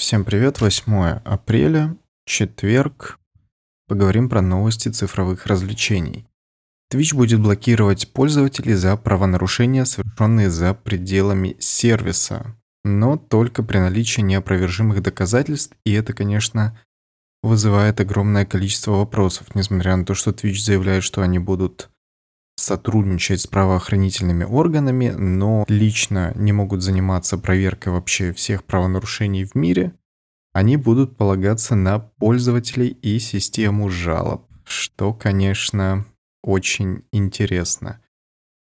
Всем привет, 8 апреля, четверг. Поговорим про новости цифровых развлечений. Twitch будет блокировать пользователей за правонарушения, совершенные за пределами сервиса, но только при наличии неопровержимых доказательств, и это, конечно, вызывает огромное количество вопросов, несмотря на то, что Twitch заявляет, что они будут сотрудничать с правоохранительными органами, но лично не могут заниматься проверкой вообще всех правонарушений в мире, они будут полагаться на пользователей и систему жалоб, что, конечно, очень интересно.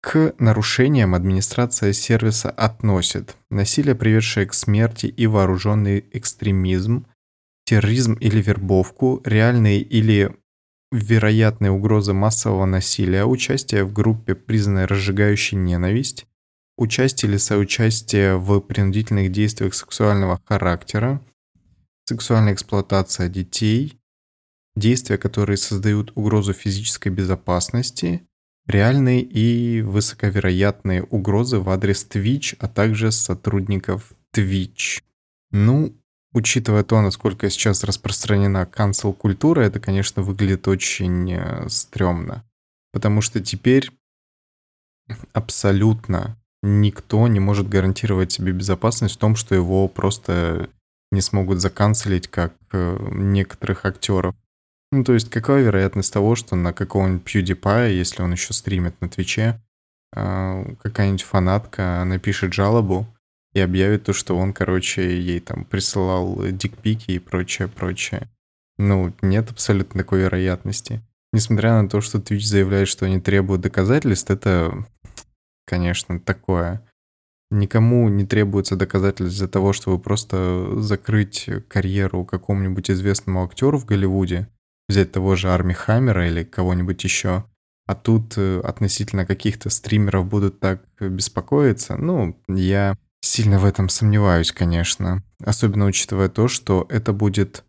К нарушениям администрация сервиса относит насилие, приведшее к смерти и вооруженный экстремизм, терроризм или вербовку, реальные или вероятные угрозы массового насилия, участие в группе, признанной разжигающей ненависть, участие или соучастие в принудительных действиях сексуального характера, сексуальная эксплуатация детей, действия, которые создают угрозу физической безопасности, реальные и высоковероятные угрозы в адрес Twitch, а также сотрудников Twitch. Ну, учитывая то, насколько сейчас распространена cancel-культура, это, конечно, выглядит очень э, стрёмно. Потому что теперь абсолютно никто не может гарантировать себе безопасность в том, что его просто не смогут заканцелить, как э, некоторых актеров. Ну, то есть, какая вероятность того, что на какого-нибудь PewDiePie, если он еще стримит на Твиче, э, какая-нибудь фанатка напишет жалобу, и объявит то, что он, короче, ей там присылал дикпики и прочее, прочее. Ну, нет абсолютно такой вероятности. Несмотря на то, что Twitch заявляет, что они требуют доказательств, это, конечно, такое. Никому не требуется доказательств для того, чтобы просто закрыть карьеру какому-нибудь известному актеру в Голливуде, взять того же Арми Хаммера или кого-нибудь еще. А тут э, относительно каких-то стримеров будут так беспокоиться. Ну, я Сильно в этом сомневаюсь, конечно. Особенно учитывая то, что это будет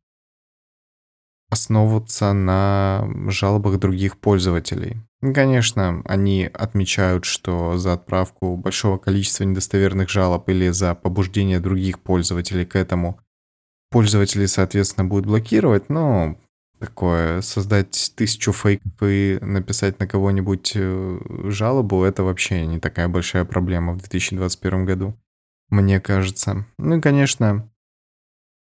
основываться на жалобах других пользователей. Конечно, они отмечают, что за отправку большого количества недостоверных жалоб или за побуждение других пользователей к этому пользователи, соответственно, будут блокировать, но такое, создать тысячу фейков и написать на кого-нибудь э, жалобу, это вообще не такая большая проблема в 2021 году мне кажется. Ну и, конечно,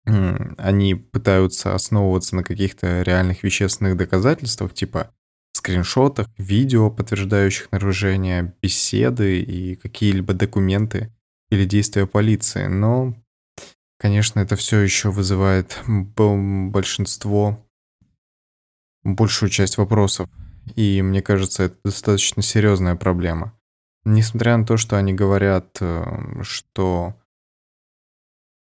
они пытаются основываться на каких-то реальных вещественных доказательствах, типа скриншотах, видео, подтверждающих нарушение, беседы и какие-либо документы или действия полиции. Но, конечно, это все еще вызывает большинство, большую часть вопросов. И мне кажется, это достаточно серьезная проблема. Несмотря на то, что они говорят, э, что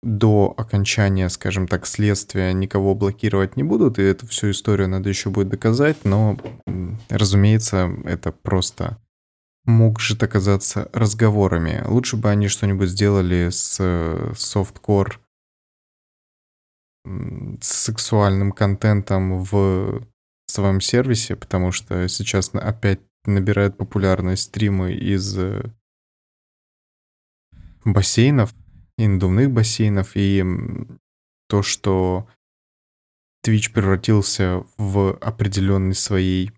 до окончания, скажем так, следствия никого блокировать не будут, и эту всю историю надо еще будет доказать, но, разумеется, это просто может оказаться разговорами. Лучше бы они что-нибудь сделали с софткор, с сексуальным контентом в своем сервисе, потому что сейчас опять набирают популярность стримы из э, бассейнов, и надувных бассейнов, и то, что Twitch превратился в определенной своей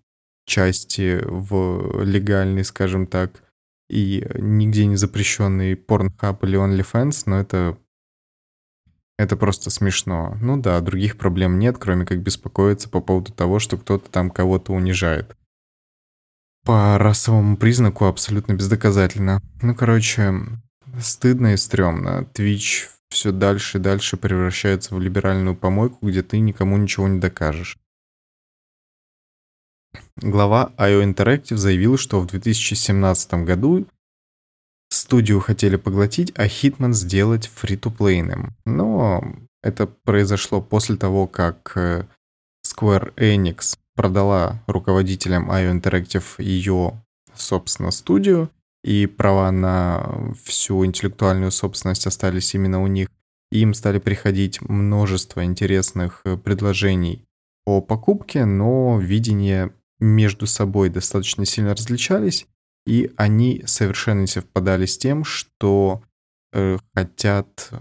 части, в легальный, скажем так, и нигде не запрещенный Pornhub или OnlyFans, но это это просто смешно. Ну да, других проблем нет, кроме как беспокоиться по поводу того, что кто-то там кого-то унижает по расовому признаку абсолютно бездоказательно. Ну, короче, стыдно и стрёмно. Twitch все дальше и дальше превращается в либеральную помойку, где ты никому ничего не докажешь. Глава IO Interactive заявил, что в 2017 году студию хотели поглотить, а Hitman сделать фри-то-плейным. Но это произошло после того, как э, Square Enix продала руководителям IO Interactive ее, собственно, студию, и права на всю интеллектуальную собственность остались именно у них. Им стали приходить множество интересных э, предложений о покупке, но видения между собой достаточно сильно различались, и они совершенно не совпадали с тем, что э, хотят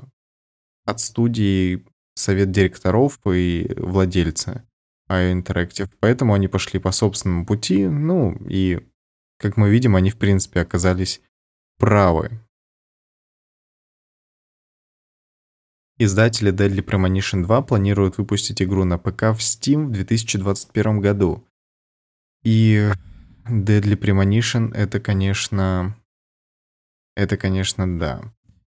от студии совет директоров и владельца IO Interactive. Поэтому они пошли по собственному пути. Ну, и, как мы видим, они, в принципе, оказались правы. Издатели Deadly Premonition 2 планируют выпустить игру на ПК в Steam в 2021 году. И Deadly Premonition это, конечно... Это, конечно, да.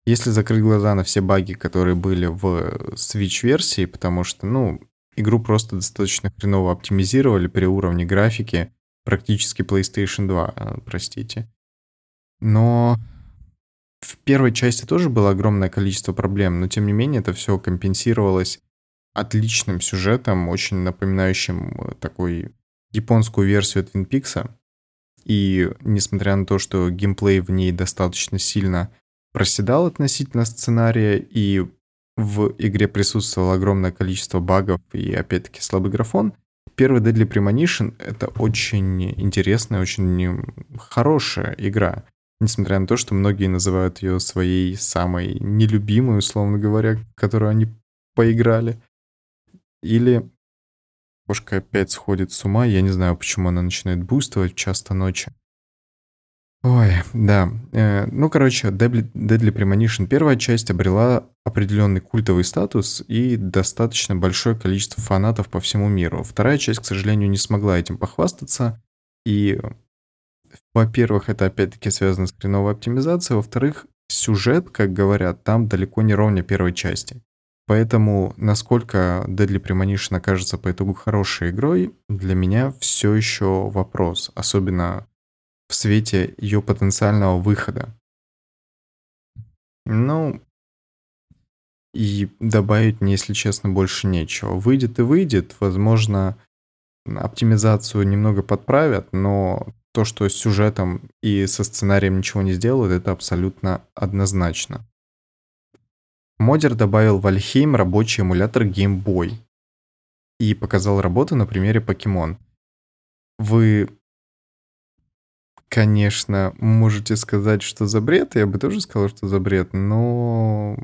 Если закрыть глаза на все баги, которые были в Switch-версии, потому что, ну, игру просто достаточно хреново оптимизировали при уровне графики, практически PlayStation 2, э, простите. Но в первой части тоже было огромное количество проблем, но тем не менее это все компенсировалось отличным сюжетом, очень напоминающим э, такой японскую версию Twin Peaks. И несмотря на то, что геймплей в ней достаточно сильно проседал относительно сценария, и в игре присутствовало огромное количество багов и, опять-таки, слабый графон, первый Deadly Premonition — это очень интересная, очень хорошая игра. Несмотря на то, что многие называют ее своей самой нелюбимой, условно говоря, которую они поиграли. Или кошка опять сходит с ума, я не знаю, почему она начинает бустовать в часто ночи. Ой, да. Э, ну, короче, Deadly, Deadly Premonition первая часть обрела определенный культовый статус и достаточно большое количество фанатов по всему миру. Вторая часть, к сожалению, не смогла этим похвастаться. И, во-первых, это опять-таки связано с хреновой оптимизацией. Во-вторых, сюжет, как говорят, там далеко не ровня первой части. Поэтому, насколько Deadly Premonition окажется по итогу хорошей игрой, для меня все еще вопрос. Особенно в свете ее потенциального выхода. Ну, и добавить мне, если честно, больше нечего. Выйдет и выйдет, возможно, оптимизацию немного подправят, но то, что с сюжетом и со сценарием ничего не сделают, это абсолютно однозначно. Модер добавил в Альхейм рабочий эмулятор Game Boy и показал работу на примере Покемон. Вы конечно, можете сказать, что за бред. Я бы тоже сказал, что за бред, но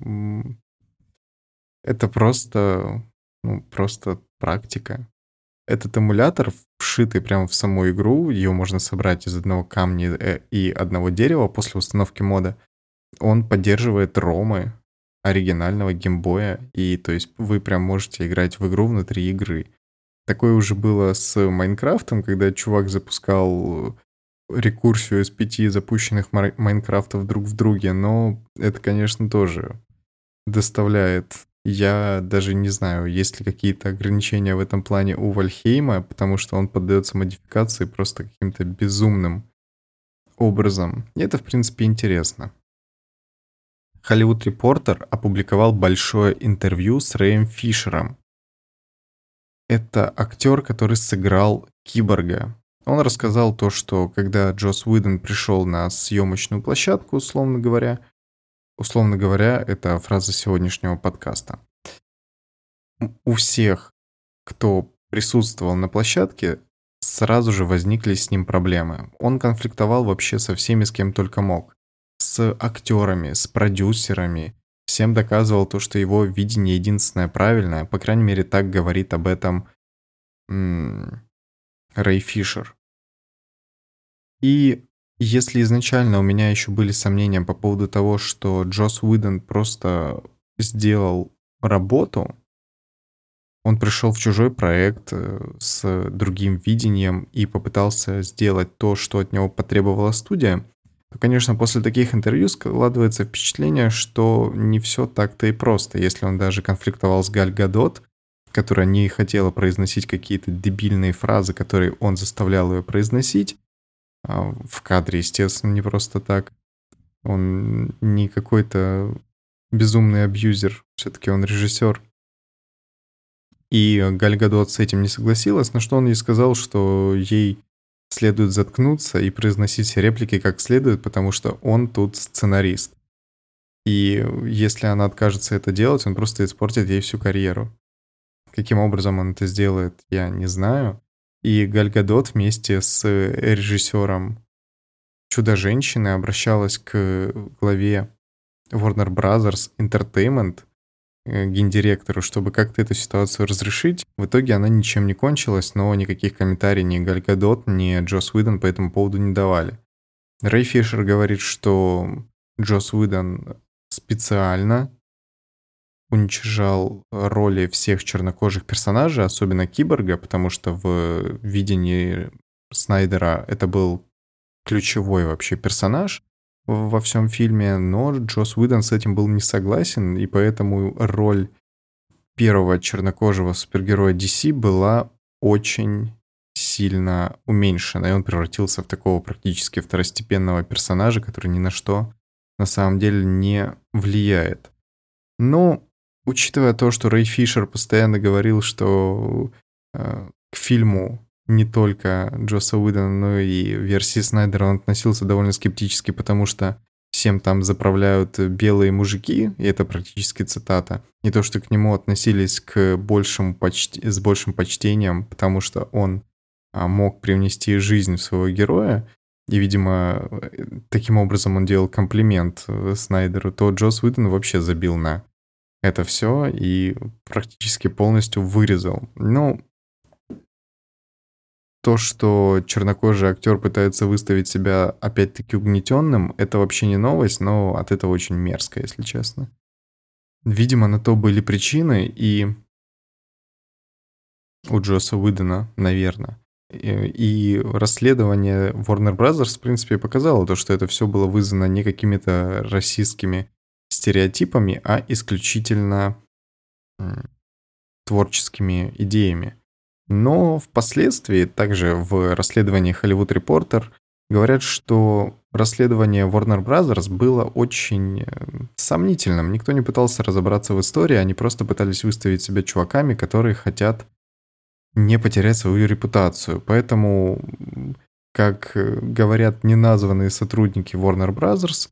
это просто, ну, просто практика. Этот эмулятор, вшитый прямо в саму игру, ее можно собрать из одного камня э, и одного дерева после установки мода. Он поддерживает ромы оригинального геймбоя, и то есть вы прям можете играть в игру внутри игры. Такое уже было с Майнкрафтом, когда чувак запускал рекурсию из пяти запущенных Майнкрафтов друг в друге, но это, конечно, тоже доставляет... Я даже не знаю, есть ли какие-то ограничения в этом плане у Вальхейма, потому что он поддается модификации просто каким-то безумным образом. И это, в принципе, интересно. Hollywood Reporter опубликовал большое интервью с Рэем Фишером. Это актер, который сыграл Киборга он рассказал то, что когда Джос Уидон пришел на съемочную площадку, условно говоря, условно говоря, это фраза сегодняшнего подкаста, у всех, кто присутствовал на площадке, сразу же возникли с ним проблемы. Он конфликтовал вообще со всеми, с кем только мог. С актерами, с продюсерами. Всем доказывал то, что его видение единственное правильное. По крайней мере, так говорит об этом Рэй Фишер. И если изначально у меня еще были сомнения по поводу того, что Джос Уидон просто сделал работу, он пришел в чужой проект э, с другим видением и попытался сделать то, что от него потребовала студия, то, конечно, после таких интервью складывается впечатление, что не все так-то и просто. Если он даже конфликтовал с Галь Гадот, которая не хотела произносить какие-то дебильные фразы, которые он заставлял ее произносить. А в кадре, естественно, не просто так. Он не какой-то безумный абьюзер, все-таки он режиссер. И Галь Гадот с этим не согласилась, на что он ей сказал, что ей следует заткнуться и произносить реплики как следует, потому что он тут сценарист. И если она откажется это делать, он просто испортит ей всю карьеру. Каким образом он это сделает, я не знаю. И Галь Гадот вместе с режиссером «Чудо-женщины» обращалась к главе Warner Brothers Entertainment э, гендиректору, чтобы как-то эту ситуацию разрешить. В итоге она ничем не кончилась, но никаких комментариев ни Галь Гадот, ни Джос Уидон по этому поводу не давали. Рэй Фишер говорит, что Джос Уидон специально уничижал роли всех чернокожих персонажей, особенно Киборга, потому что в видении Снайдера это был ключевой вообще персонаж во всем фильме, но Джос Уидон с этим был не согласен, и поэтому роль первого чернокожего супергероя DC была очень сильно уменьшена, и он превратился в такого практически второстепенного персонажа, который ни на что на самом деле не влияет. Но, учитывая то, что Рэй Фишер постоянно говорил, что э, к фильму не только Джоса Уидона, но и версии Снайдера он относился довольно скептически, потому что всем там заправляют белые мужики, и это практически цитата. И то, что к нему относились к большему почти, с большим почтением, потому что он а, мог привнести жизнь в своего героя, и, видимо, таким образом он делал комплимент э, Снайдеру, то Джос Уидон вообще забил на это все и практически полностью вырезал. Ну, то, что чернокожий актер пытается выставить себя опять-таки угнетенным, это вообще не новость, но от этого очень мерзко, если честно. Видимо, на то были причины, и у Джоса Уидона, наверное. И расследование Warner Brothers, в принципе, показало то, что это все было вызвано не какими-то расистскими стереотипами, а исключительно творческими идеями. Но впоследствии, также в расследовании Hollywood Reporter, говорят, что расследование Warner Brothers было очень э, сомнительным. Никто не пытался разобраться в истории, они просто пытались выставить себя чуваками, которые хотят не потерять свою репутацию. Поэтому, как э, говорят неназванные сотрудники Warner Brothers,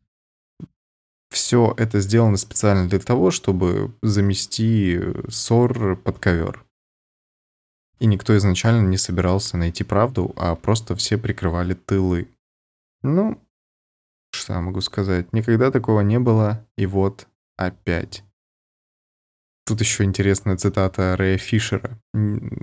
все это сделано специально для того, чтобы замести ссор под ковер. И никто изначально не собирался найти правду, а просто все прикрывали тылы. Ну, что я могу сказать? Никогда такого не было, и вот опять. Тут еще интересная цитата Рэя Фишера,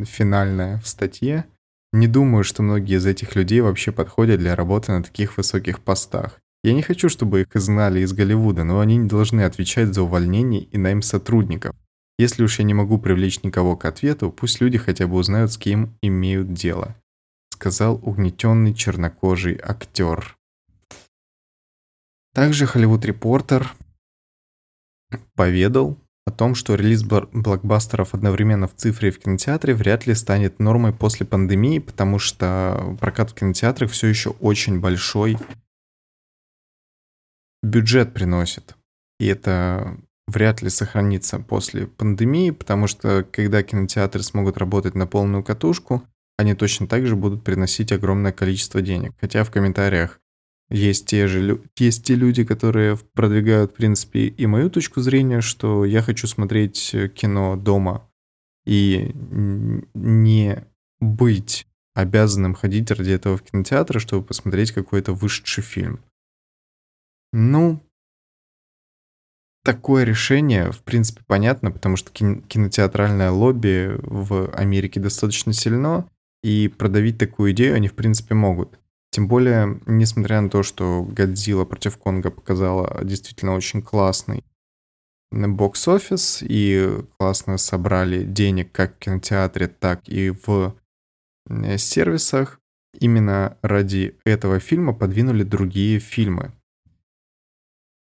финальная в статье. «Не думаю, что многие из этих людей вообще подходят для работы на таких высоких постах. Я не хочу, чтобы их изгнали из Голливуда, но они не должны отвечать за увольнение и найм сотрудников. Если уж я не могу привлечь никого к ответу, пусть люди хотя бы узнают, с кем имеют дело», сказал угнетенный чернокожий актер. Также Hollywood Reporter поведал о том, что релиз блокбастеров одновременно в цифре и в кинотеатре вряд ли станет нормой после пандемии, потому что прокат в кинотеатрах все еще очень большой бюджет приносит. И это вряд ли сохранится после пандемии, потому что когда кинотеатры смогут работать на полную катушку, они точно так же будут приносить огромное количество денег. Хотя в комментариях есть те же есть те люди, которые продвигают, в принципе, и мою точку зрения, что я хочу смотреть кино дома и не быть обязанным ходить ради этого в кинотеатр, чтобы посмотреть какой-то вышедший фильм. Ну, такое решение, в принципе, понятно, потому что кинотеатральное лобби в Америке достаточно сильно, и продавить такую идею они, в принципе, могут. Тем более, несмотря на то, что Годзилла против Конга показала действительно очень классный бокс-офис и классно собрали денег как в кинотеатре, так и в э, сервисах, именно ради этого фильма подвинули другие фильмы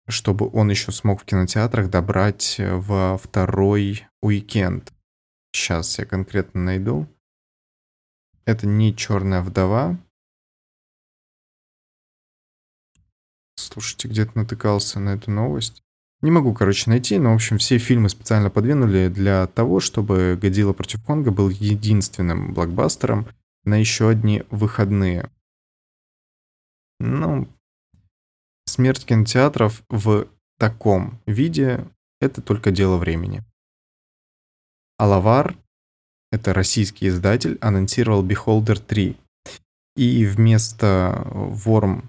чтобы он еще смог в кинотеатрах добрать э, во второй уикенд. Сейчас я конкретно найду. Это не «Черная вдова». Слушайте, где-то натыкался на эту новость. Не могу, короче, найти, но, в общем, все фильмы специально подвинули для того, чтобы «Годзилла против Конга» был единственным блокбастером на еще одни выходные. Ну, Смерть кинотеатров в таком виде – это только дело времени. Алавар, это российский издатель, анонсировал Beholder 3. И вместо Worm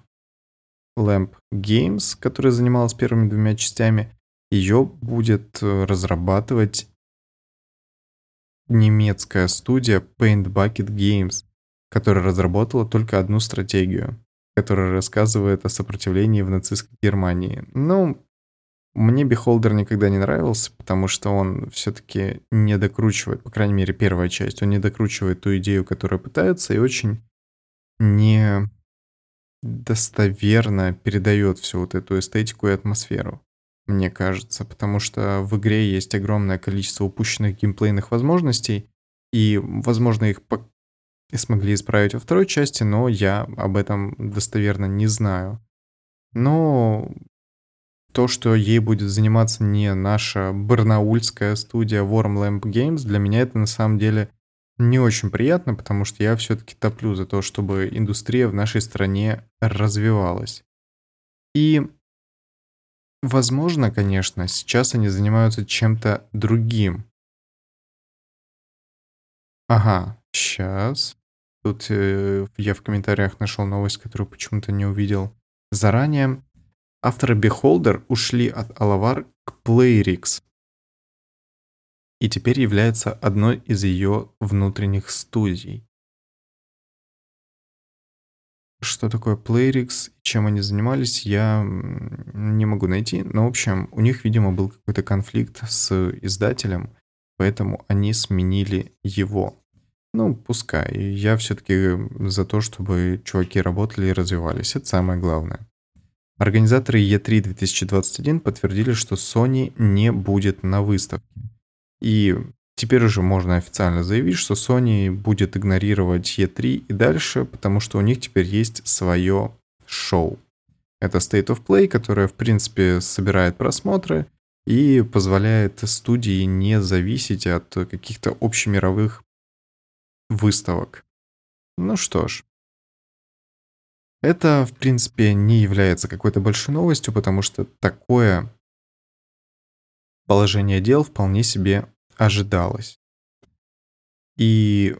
Lamp Games, которая занималась первыми двумя частями, Ее будет разрабатывать немецкая студия Paint Bucket Games, которая разработала только одну стратегию, которая рассказывает о сопротивлении в нацистской Германии. Ну, мне Beholder никогда не нравился, потому что он все-таки не докручивает, по крайней мере, первая часть, он не докручивает ту идею, которую пытается, и очень не достоверно передает всю вот эту эстетику и атмосферу, мне кажется, потому что в игре есть огромное количество упущенных геймплейных возможностей, и, возможно, их смогли исправить во второй части, но я об этом достоверно не знаю. Но то, что ей будет заниматься не наша барнаульская студия Warm Lamp Games, для меня это на самом деле не очень приятно, потому что я все-таки топлю за то, чтобы индустрия в нашей стране развивалась. И, возможно, конечно, сейчас они занимаются чем-то другим. Ага, сейчас. Тут э, я в комментариях нашел новость, которую почему-то не увидел заранее. Авторы Beholder ушли от Alavar к Playrix, и теперь является одной из ее внутренних студий. Что такое Playrix, чем они занимались, я не могу найти. Но, в общем, у них, видимо, был какой-то конфликт с издателем, поэтому они сменили его. Ну, пускай. Я все-таки за то, чтобы чуваки работали и развивались. Это самое главное. Организаторы E3 2021 подтвердили, что Sony не будет на выставке. И теперь уже можно официально заявить, что Sony будет игнорировать E3 и дальше, потому что у них теперь есть свое шоу. Это State of Play, которое, в принципе, собирает просмотры и позволяет студии не зависеть от каких-то общемировых выставок. Ну что ж. Это, в принципе, не является какой-то большой новостью, потому что такое положение дел вполне себе ожидалось. И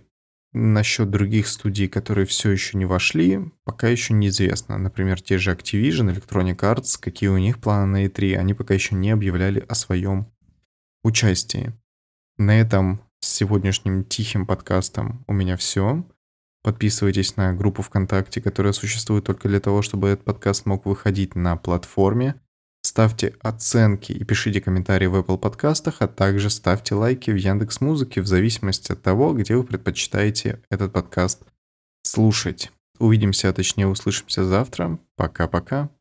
насчет других студий, которые все еще не вошли, пока еще неизвестно. Например, те же Activision, Electronic Arts, какие у них планы на E3, они пока еще не объявляли о своем участии. На этом сегодняшним тихим подкастом у меня все. Подписывайтесь на группу ВКонтакте, которая существует только для того, чтобы этот подкаст мог выходить на платформе. Ставьте оценки и пишите комментарии в Apple подкастах, а также ставьте лайки в Яндекс Музыке в зависимости от того, где вы предпочитаете этот подкаст слушать. Увидимся, а точнее услышимся завтра. Пока-пока.